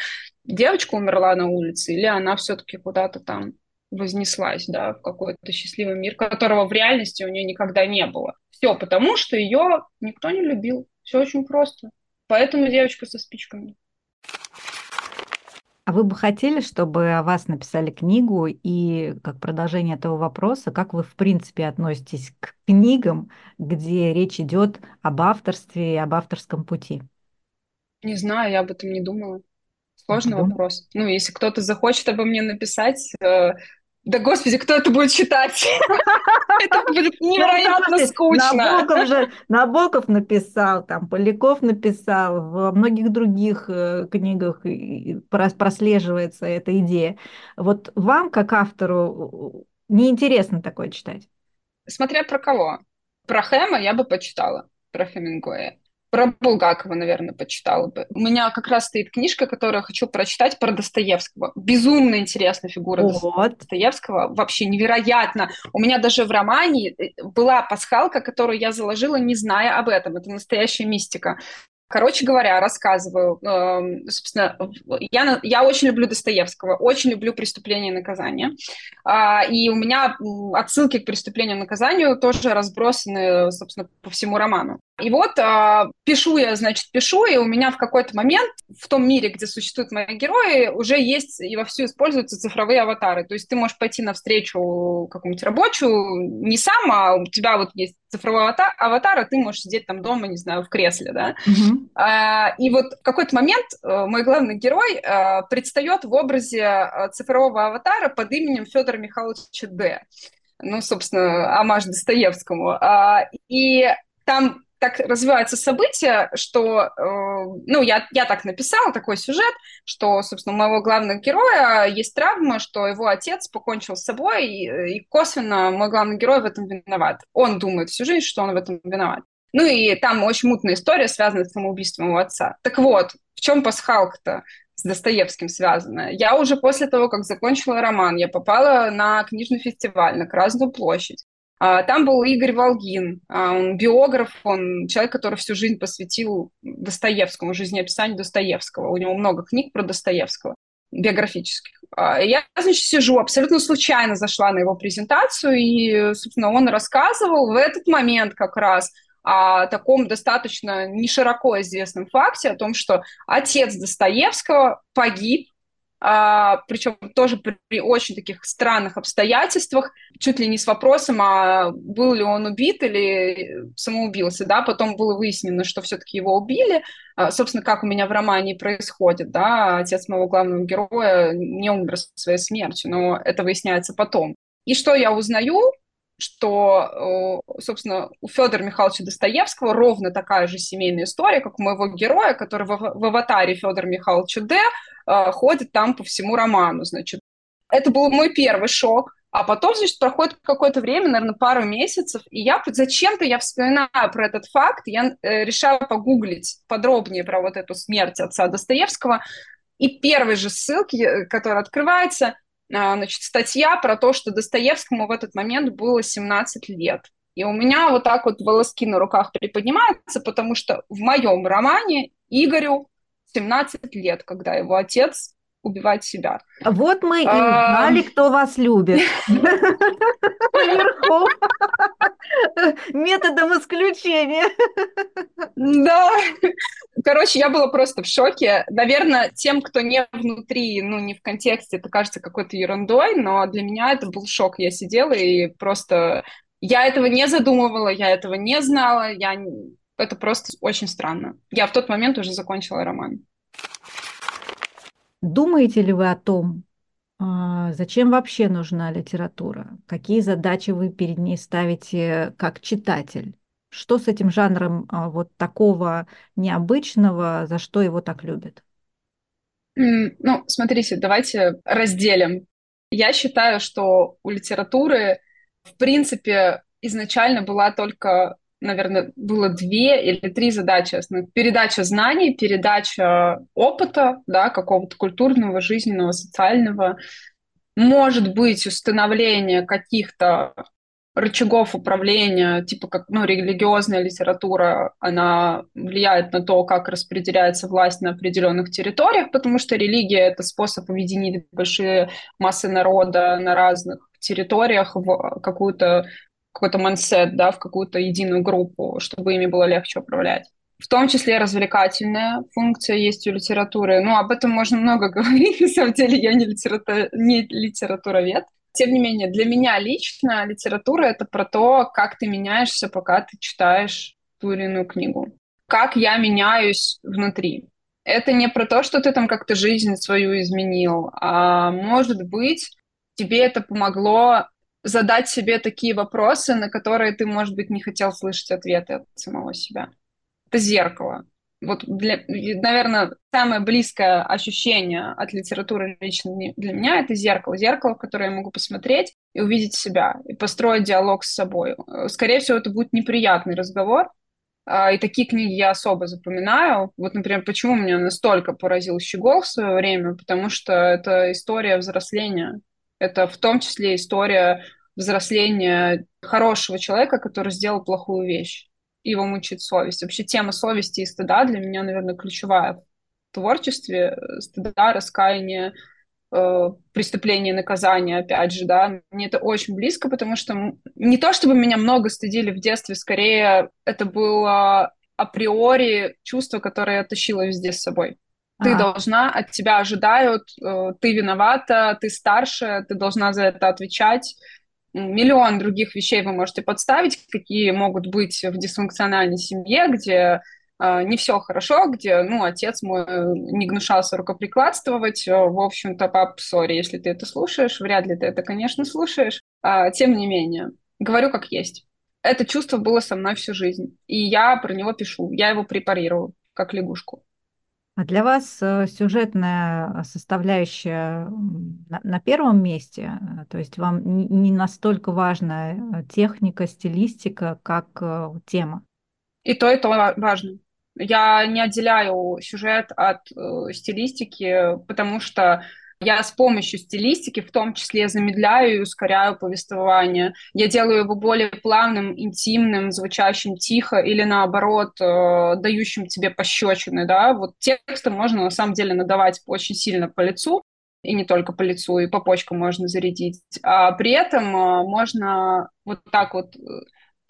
Speaker 2: девочка умерла на улице или она все-таки куда-то там вознеслась, да, в какой-то счастливый мир, которого в реальности у нее никогда не было. Все потому, что ее никто не любил. Все очень просто. Поэтому девочка со спичками.
Speaker 1: А вы бы хотели, чтобы о вас написали книгу и как продолжение этого вопроса, как вы в принципе относитесь к книгам, где речь идет об авторстве и об авторском пути?
Speaker 2: Не знаю, я об этом не думала. Сложный вопрос. Ну, если кто-то захочет обо мне написать, э, да господи, кто это будет читать? Это будет ну, невероятно скучно.
Speaker 1: Набоков же Набоков написал, там Поляков написал, во многих других э, книгах прослеживается эта идея. Вот вам, как автору, неинтересно такое читать?
Speaker 2: Смотря про кого. Про Хэма я бы почитала, про Хемингуэя. Про Булгакова, наверное, почитала бы. У меня как раз стоит книжка, которую я хочу прочитать про Достоевского. Безумно интересная фигура вот. Достоевского. Вообще невероятно. У меня даже в романе э, была пасхалка, которую я заложила, не зная об этом. Это настоящая мистика. Короче говоря, рассказываю. Э, собственно, я, я очень люблю Достоевского, очень люблю «Преступление и наказание». Э, и у меня отсылки к «Преступлению и наказанию» тоже разбросаны, собственно, по всему роману. И вот э, пишу я, значит, пишу, и у меня в какой-то момент в том мире, где существуют мои герои, уже есть и вовсю используются цифровые аватары. То есть ты можешь пойти навстречу какому-нибудь рабочему не сам, а у тебя вот есть цифровой аватар, аватар а ты можешь сидеть там дома, не знаю, в кресле, да. Mm-hmm. А, и вот в какой-то момент э, мой главный герой а, предстает в образе э, цифрового аватара под именем Федора Михайловича Д. Ну, собственно, амаш Достоевскому. А, и там так развиваются события, что, э, ну, я, я так написала, такой сюжет, что, собственно, у моего главного героя есть травма, что его отец покончил с собой, и, и косвенно мой главный герой в этом виноват. Он думает всю жизнь, что он в этом виноват. Ну и там очень мутная история, связанная с самоубийством его отца. Так вот, в чем пасхалка-то? с Достоевским связано. Я уже после того, как закончила роман, я попала на книжный фестиваль, на Красную площадь. А, там был Игорь Волгин, а, он биограф, он человек, который всю жизнь посвятил Достоевскому, жизнеописанию Достоевского. У него много книг про Достоевского, биографических. А, я, значит, сижу, абсолютно случайно зашла на его презентацию, и, собственно, он рассказывал в этот момент как раз о таком достаточно не широко известном факте, о том, что отец Достоевского погиб а, причем тоже при очень таких странных обстоятельствах, чуть ли не с вопросом, а был ли он убит или самоубился, да, потом было выяснено, что все-таки его убили, а, собственно, как у меня в романе происходит, да, отец моего главного героя не умер своей смертью, но это выясняется потом. И что я узнаю? Что, собственно, у Федора Михайловича Достоевского ровно такая же семейная история, как у моего героя, который в, в аватаре Федора Михайловича Д э, ходит там по всему роману, значит. Это был мой первый шок. А потом, значит, проходит какое-то время, наверное, пару месяцев, и я зачем-то я вспоминаю про этот факт, я э, решаю погуглить подробнее про вот эту смерть отца Достоевского, и первой же ссылки, э, которая открывается, значит, статья про то, что Достоевскому в этот момент было 17 лет. И у меня вот так вот волоски на руках приподнимаются, потому что в моем романе Игорю 17 лет, когда его отец убивать себя.
Speaker 1: Вот мы и узнали, кто вас любит. Методом исключения.
Speaker 2: Да. Короче, я была просто в шоке. Наверное, тем, кто не внутри, ну, не в контексте, это кажется какой-то ерундой, но для меня это был шок. Я сидела и просто... Я этого не задумывала, я этого не знала, я... Это просто очень странно. Я в тот момент уже закончила роман.
Speaker 1: Думаете ли вы о том, а, зачем вообще нужна литература? Какие задачи вы перед ней ставите как читатель? Что с этим жанром а, вот такого необычного, за что его так любят?
Speaker 2: Ну, смотрите, давайте разделим. Я считаю, что у литературы, в принципе, изначально была только наверное, было две или три задачи основных. Передача знаний, передача опыта, да, какого-то культурного, жизненного, социального. Может быть, установление каких-то рычагов управления, типа как ну, религиозная литература, она влияет на то, как распределяется власть на определенных территориях, потому что религия — это способ объединить большие массы народа на разных территориях в какую-то какой-то мансет, да, в какую-то единую группу, чтобы ими было легче управлять. В том числе развлекательная функция есть у литературы. Ну, об этом можно много говорить, на самом деле я не, литература, не литературовед. Тем не менее, для меня лично литература — это про то, как ты меняешься, пока ты читаешь ту или иную книгу. Как я меняюсь внутри. Это не про то, что ты там как-то жизнь свою изменил, а может быть, тебе это помогло задать себе такие вопросы, на которые ты, может быть, не хотел слышать ответы от самого себя. Это зеркало. Вот, для, наверное, самое близкое ощущение от литературы лично для меня — это зеркало. Зеркало, в которое я могу посмотреть и увидеть себя, и построить диалог с собой. Скорее всего, это будет неприятный разговор, а, и такие книги я особо запоминаю. Вот, например, почему меня настолько поразил Щегол в свое время, потому что это история взросления это в том числе история взросления хорошего человека, который сделал плохую вещь. его мучает совесть. Вообще тема совести и стыда для меня, наверное, ключевая в творчестве. Стыда, раскаяния, э, преступление, наказание, опять же, да. Мне это очень близко, потому что не то, чтобы меня много стыдили в детстве, скорее это было априори чувство, которое я тащила везде с собой. Ты а. должна, от тебя ожидают, э, ты виновата, ты старше, ты должна за это отвечать. Миллион других вещей вы можете подставить, какие могут быть в дисфункциональной семье, где э, не все хорошо, где, ну, отец мой не гнушался рукоприкладствовать. Э, в общем-то, пап, сори, если ты это слушаешь, вряд ли ты это, конечно, слушаешь. А, тем не менее, говорю как есть. Это чувство было со мной всю жизнь, и я про него пишу, я его препарирую, как лягушку.
Speaker 1: А для вас э, сюжетная составляющая на первом месте, э, то есть вам не настолько важна э, техника, стилистика, как тема?
Speaker 2: И то, и то важно. Я не отделяю сюжет от стилистики, потому что я с помощью стилистики в том числе замедляю и ускоряю повествование. Я делаю его более плавным, интимным, звучащим тихо или наоборот, э, дающим тебе пощечины. Да? Вот текстом можно на самом деле надавать очень сильно по лицу, и не только по лицу, и по почкам можно зарядить. А при этом э, можно вот так вот э,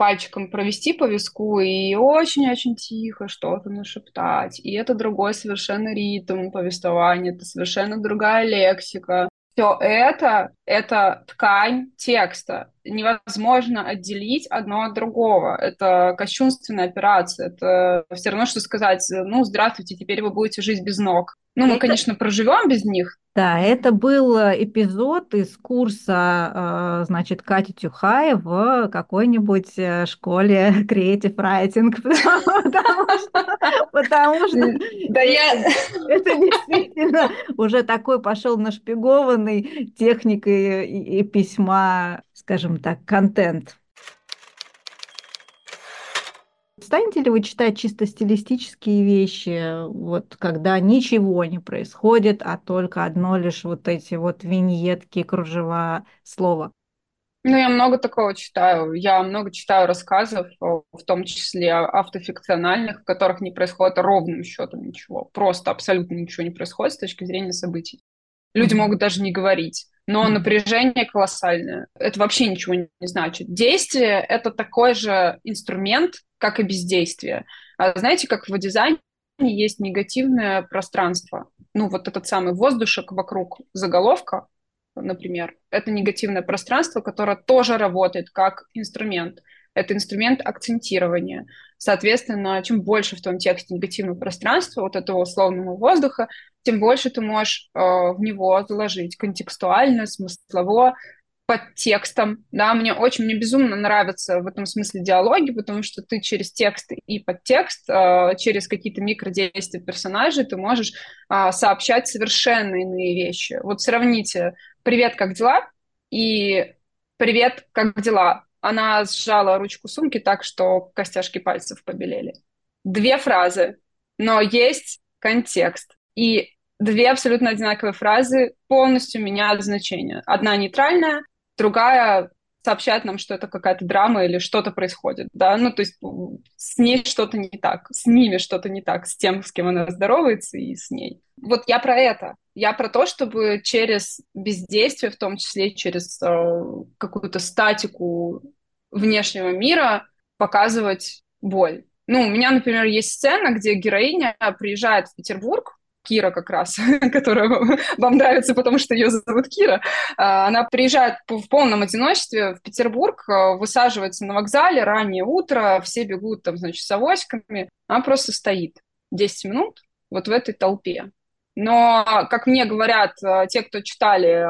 Speaker 2: пальчиком провести по виску и очень-очень тихо что-то нашептать. И это другой совершенно ритм повествования, это совершенно другая лексика. Все это — это ткань текста. Невозможно отделить одно от другого. Это кощунственная операция. Это все равно, что сказать, ну, здравствуйте, теперь вы будете жить без ног. Ну, мы, это... конечно, проживем без них,
Speaker 1: да, это был э, эпизод из курса, э, значит, Кати Тюхай в какой-нибудь э, школе Creative Writing, потому что, да я... это действительно уже такой пошел нашпигованный техникой и письма, скажем так, контент. Станете ли вы читать чисто стилистические вещи, вот когда ничего не происходит, а только одно лишь вот эти вот виньетки, кружева, слова?
Speaker 2: Ну, я много такого читаю. Я много читаю рассказов, в том числе автофикциональных, в которых не происходит ровным счетом ничего. Просто абсолютно ничего не происходит с точки зрения событий. Люди mm-hmm. могут даже не говорить но напряжение колоссальное. Это вообще ничего не значит. Действие — это такой же инструмент, как и бездействие. А знаете, как в дизайне есть негативное пространство. Ну, вот этот самый воздушек вокруг заголовка, например, это негативное пространство, которое тоже работает как инструмент. Это инструмент акцентирования. Соответственно, чем больше в том тексте негативного пространства, вот этого условного воздуха, тем больше ты можешь э, в него заложить контекстуально, смыслово, под текстом, да, мне очень, мне безумно нравятся в этом смысле диалоги, потому что ты через текст и подтекст, э, через какие-то микродействия персонажей ты можешь э, сообщать совершенно иные вещи. Вот сравните «Привет, как дела?» и «Привет, как дела?» Она сжала ручку сумки так, что костяшки пальцев побелели. Две фразы, но есть контекст. И две абсолютно одинаковые фразы полностью меняют значение. Одна нейтральная, другая сообщает нам, что это какая-то драма или что-то происходит, да, ну, то есть с ней что-то не так, с ними что-то не так, с тем, с кем она здоровается и с ней. Вот я про это. Я про то, чтобы через бездействие, в том числе через э, какую-то статику внешнего мира, показывать боль. Ну, у меня, например, есть сцена, где героиня приезжает в Петербург, Кира как раз, которая вам нравится, потому что ее зовут Кира, а, она приезжает в полном одиночестве в Петербург, а, высаживается на вокзале, раннее утро, все бегут там, значит, с авоськами, она просто стоит 10 минут вот в этой толпе. Но, как мне говорят а, те, кто читали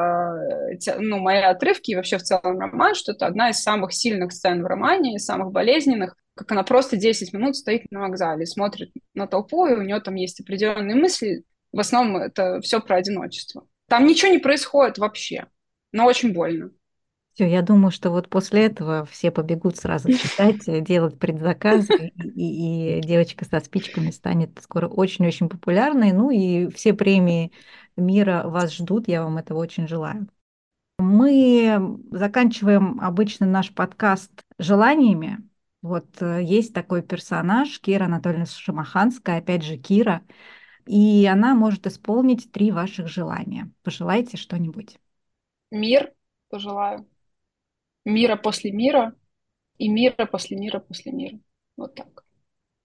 Speaker 2: ну, мои отрывки и вообще в целом роман, что это одна из самых сильных сцен в романе, самых болезненных, как она просто 10 минут стоит на вокзале, смотрит на толпу, и у нее там есть определенные мысли. В основном это все про одиночество. Там ничего не происходит вообще, но очень больно.
Speaker 1: Все, я думаю, что вот после этого все побегут сразу читать, делать предзаказы, и, и девочка со спичками станет скоро очень-очень популярной. Ну и все премии мира вас ждут, я вам этого очень желаю. Мы заканчиваем обычно наш подкаст желаниями, Вот э, есть такой персонаж, Кира Анатольевна Шамаханская, опять же, Кира, и она может исполнить три ваших желания. Пожелайте что-нибудь.
Speaker 2: Мир пожелаю. Мира после мира и мира после мира после мира. Вот так.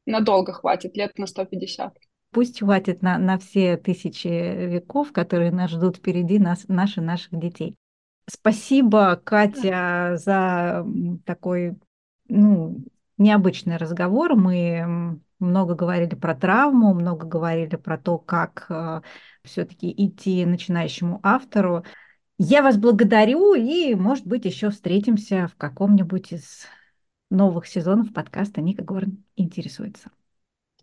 Speaker 2: Надолго хватит, лет на 150.
Speaker 1: Пусть хватит на, на все тысячи веков, которые нас ждут впереди, нас, наши, наших детей. Спасибо, Катя, за такой ну, необычный разговор. Мы много говорили про травму, много говорили про то, как э, все-таки идти начинающему автору. Я вас благодарю и, может быть, еще встретимся в каком-нибудь из новых сезонов подкаста Ника Горн интересуется.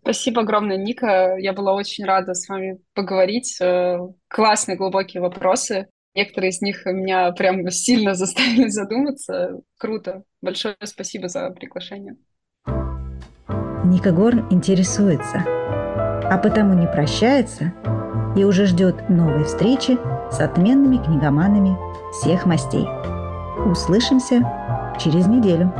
Speaker 2: Спасибо огромное, Ника. Я была очень рада с вами поговорить. Э, классные глубокие вопросы. Некоторые из них меня прям сильно заставили задуматься. Круто. Большое спасибо за приглашение.
Speaker 1: Ника Горн интересуется, а потому не прощается и уже ждет новой встречи с отменными книгоманами всех мастей. Услышимся через неделю.